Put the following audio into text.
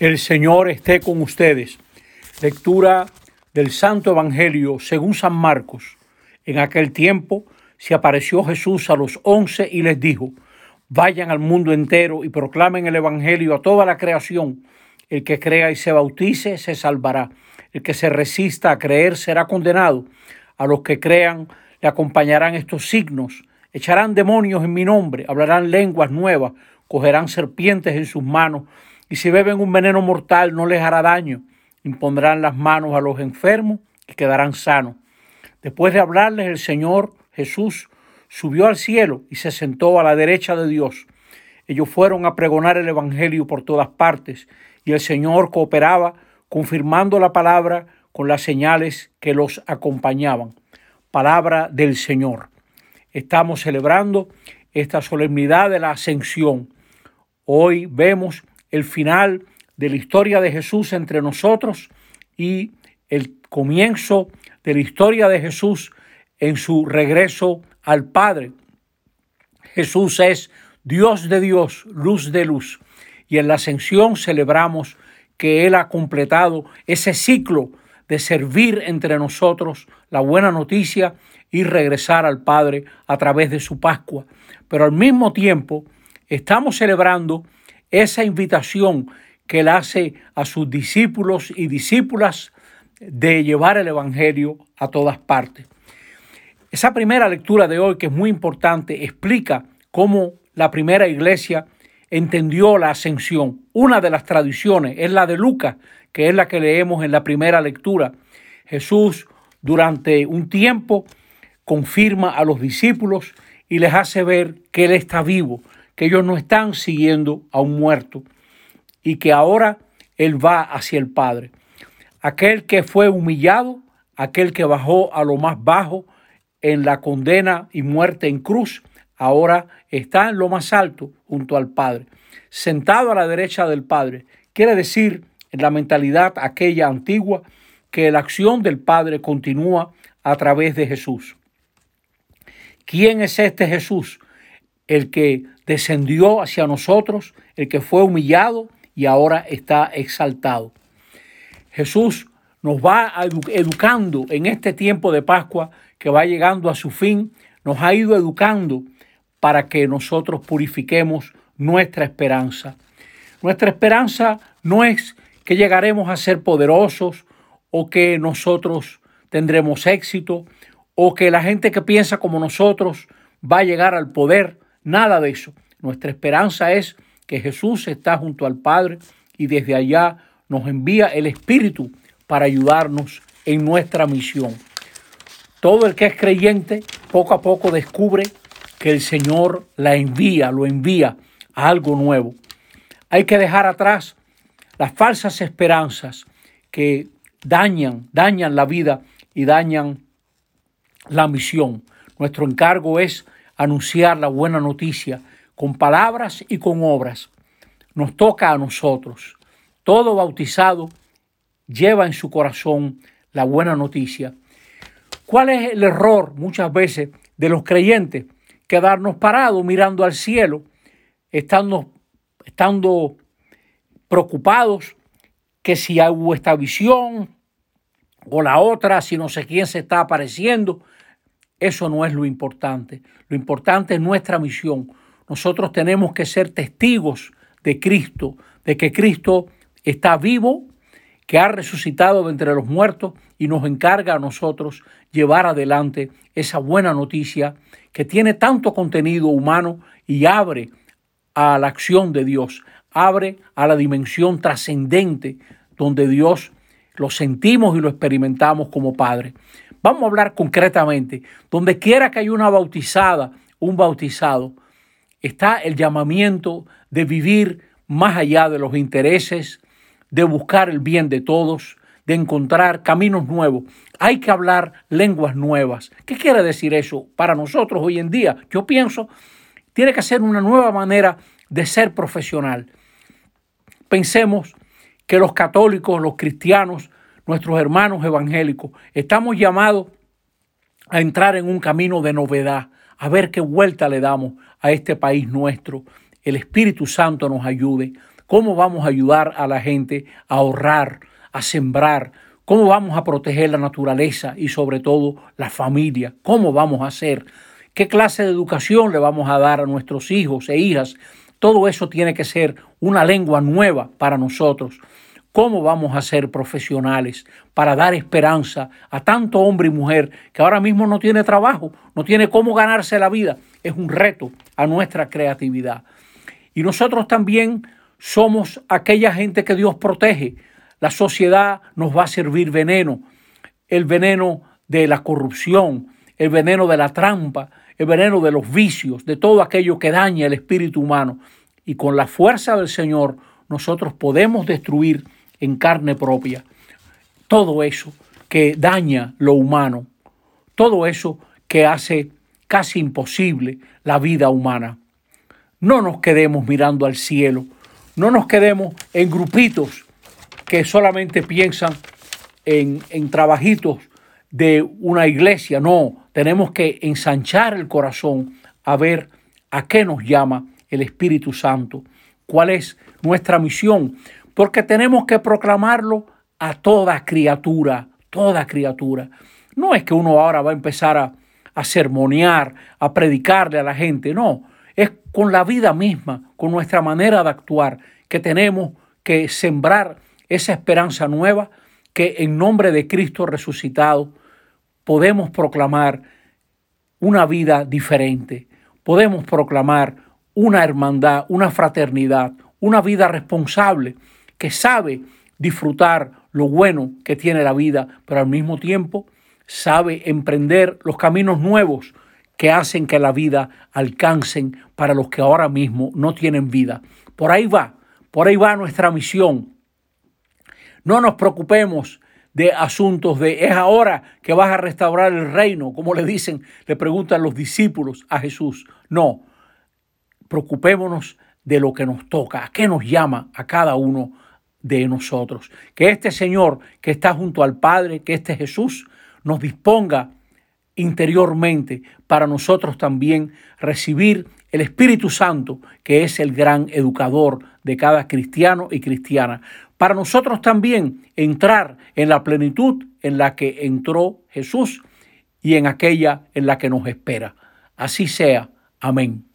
El Señor esté con ustedes. Lectura del Santo Evangelio según San Marcos. En aquel tiempo se apareció Jesús a los once y les dijo, vayan al mundo entero y proclamen el Evangelio a toda la creación. El que crea y se bautice se salvará. El que se resista a creer será condenado. A los que crean le acompañarán estos signos. Echarán demonios en mi nombre, hablarán lenguas nuevas, cogerán serpientes en sus manos y si beben un veneno mortal no les hará daño. Impondrán las manos a los enfermos y quedarán sanos. Después de hablarles, el Señor Jesús subió al cielo y se sentó a la derecha de Dios. Ellos fueron a pregonar el Evangelio por todas partes y el Señor cooperaba confirmando la palabra con las señales que los acompañaban. Palabra del Señor. Estamos celebrando esta solemnidad de la ascensión. Hoy vemos el final de la historia de Jesús entre nosotros y el comienzo de la historia de Jesús en su regreso al Padre. Jesús es Dios de Dios, luz de luz. Y en la ascensión celebramos que Él ha completado ese ciclo de servir entre nosotros la buena noticia y regresar al Padre a través de su Pascua. Pero al mismo tiempo estamos celebrando esa invitación que él hace a sus discípulos y discípulas de llevar el Evangelio a todas partes. Esa primera lectura de hoy, que es muy importante, explica cómo la primera iglesia entendió la ascensión. Una de las tradiciones es la de Lucas, que es la que leemos en la primera lectura. Jesús durante un tiempo confirma a los discípulos y les hace ver que Él está vivo, que ellos no están siguiendo a un muerto y que ahora Él va hacia el Padre. Aquel que fue humillado, aquel que bajó a lo más bajo en la condena y muerte en cruz, ahora está en lo más alto junto al Padre, sentado a la derecha del Padre. Quiere decir, en la mentalidad aquella antigua, que la acción del Padre continúa a través de Jesús. ¿Quién es este Jesús? El que descendió hacia nosotros, el que fue humillado y ahora está exaltado. Jesús nos va educando en este tiempo de Pascua que va llegando a su fin, nos ha ido educando para que nosotros purifiquemos nuestra esperanza. Nuestra esperanza no es que llegaremos a ser poderosos o que nosotros tendremos éxito o que la gente que piensa como nosotros va a llegar al poder. Nada de eso. Nuestra esperanza es que Jesús está junto al Padre y desde allá nos envía el Espíritu para ayudarnos en nuestra misión. Todo el que es creyente poco a poco descubre que el Señor la envía, lo envía a algo nuevo. Hay que dejar atrás las falsas esperanzas que dañan, dañan la vida y dañan la misión. Nuestro encargo es anunciar la buena noticia con palabras y con obras. Nos toca a nosotros. Todo bautizado lleva en su corazón la buena noticia. ¿Cuál es el error muchas veces de los creyentes? Quedarnos parados mirando al cielo, estando, estando preocupados que si hubo esta visión o la otra, si no sé quién se está apareciendo. Eso no es lo importante. Lo importante es nuestra misión. Nosotros tenemos que ser testigos de Cristo, de que Cristo está vivo, que ha resucitado de entre los muertos y nos encarga a nosotros llevar adelante esa buena noticia que tiene tanto contenido humano y abre a la acción de Dios, abre a la dimensión trascendente donde Dios lo sentimos y lo experimentamos como Padre. Vamos a hablar concretamente. Donde quiera que haya una bautizada, un bautizado, está el llamamiento de vivir más allá de los intereses, de buscar el bien de todos, de encontrar caminos nuevos. Hay que hablar lenguas nuevas. ¿Qué quiere decir eso para nosotros hoy en día? Yo pienso, tiene que ser una nueva manera de ser profesional. Pensemos que los católicos, los cristianos, nuestros hermanos evangélicos, estamos llamados a entrar en un camino de novedad, a ver qué vuelta le damos a este país nuestro. El Espíritu Santo nos ayude. cómo vamos a ayudar a la gente a ahorrar, a sembrar, cómo vamos a proteger la naturaleza y sobre todo la familia, cómo vamos a hacer, qué clase de educación le vamos a dar a nuestros hijos e hijas. Todo eso tiene que ser una lengua nueva para nosotros. ¿Cómo vamos a ser profesionales para dar esperanza a tanto hombre y mujer que ahora mismo no tiene trabajo, no tiene cómo ganarse la vida? Es un reto a nuestra creatividad. Y nosotros también somos aquella gente que Dios protege. La sociedad nos va a servir veneno, el veneno de la corrupción, el veneno de la trampa, el veneno de los vicios, de todo aquello que daña el espíritu humano. Y con la fuerza del Señor nosotros podemos destruir en carne propia. Todo eso que daña lo humano, todo eso que hace casi imposible la vida humana. No nos quedemos mirando al cielo, no nos quedemos en grupitos que solamente piensan en, en trabajitos de una iglesia, no, tenemos que ensanchar el corazón a ver a qué nos llama el Espíritu Santo, cuál es nuestra misión, porque tenemos que proclamarlo a toda criatura, toda criatura. No es que uno ahora va a empezar a, a sermonear, a predicarle a la gente, no, es con la vida misma, con nuestra manera de actuar, que tenemos que sembrar esa esperanza nueva que en nombre de Cristo resucitado podemos proclamar una vida diferente, podemos proclamar una hermandad, una fraternidad, una vida responsable que sabe disfrutar lo bueno que tiene la vida, pero al mismo tiempo sabe emprender los caminos nuevos que hacen que la vida alcancen para los que ahora mismo no tienen vida. Por ahí va, por ahí va nuestra misión. No nos preocupemos de asuntos de es ahora que vas a restaurar el reino, como le dicen, le preguntan los discípulos a Jesús. No, preocupémonos de lo que nos toca, a qué nos llama a cada uno de nosotros. Que este Señor que está junto al Padre, que este Jesús, nos disponga interiormente para nosotros también recibir el Espíritu Santo, que es el gran educador de cada cristiano y cristiana. Para nosotros también entrar en la plenitud en la que entró Jesús y en aquella en la que nos espera. Así sea. Amén.